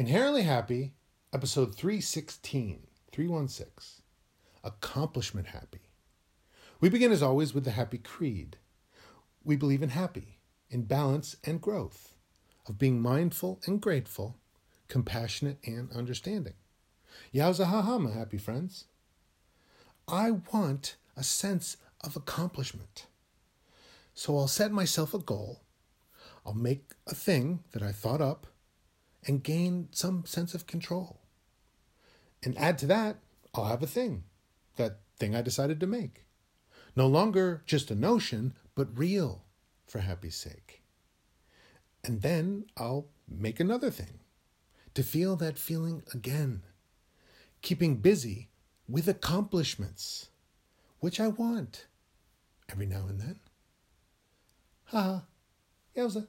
Inherently Happy, episode 316, 316. Accomplishment Happy. We begin as always with the Happy Creed. We believe in happy, in balance and growth, of being mindful and grateful, compassionate and understanding. Yowza ha ha, my happy friends. I want a sense of accomplishment. So I'll set myself a goal. I'll make a thing that I thought up and gain some sense of control. And add to that, I'll have a thing, that thing I decided to make. No longer just a notion, but real for happy's sake. And then I'll make another thing to feel that feeling again, keeping busy with accomplishments, which I want every now and then. Ha ha, yowza.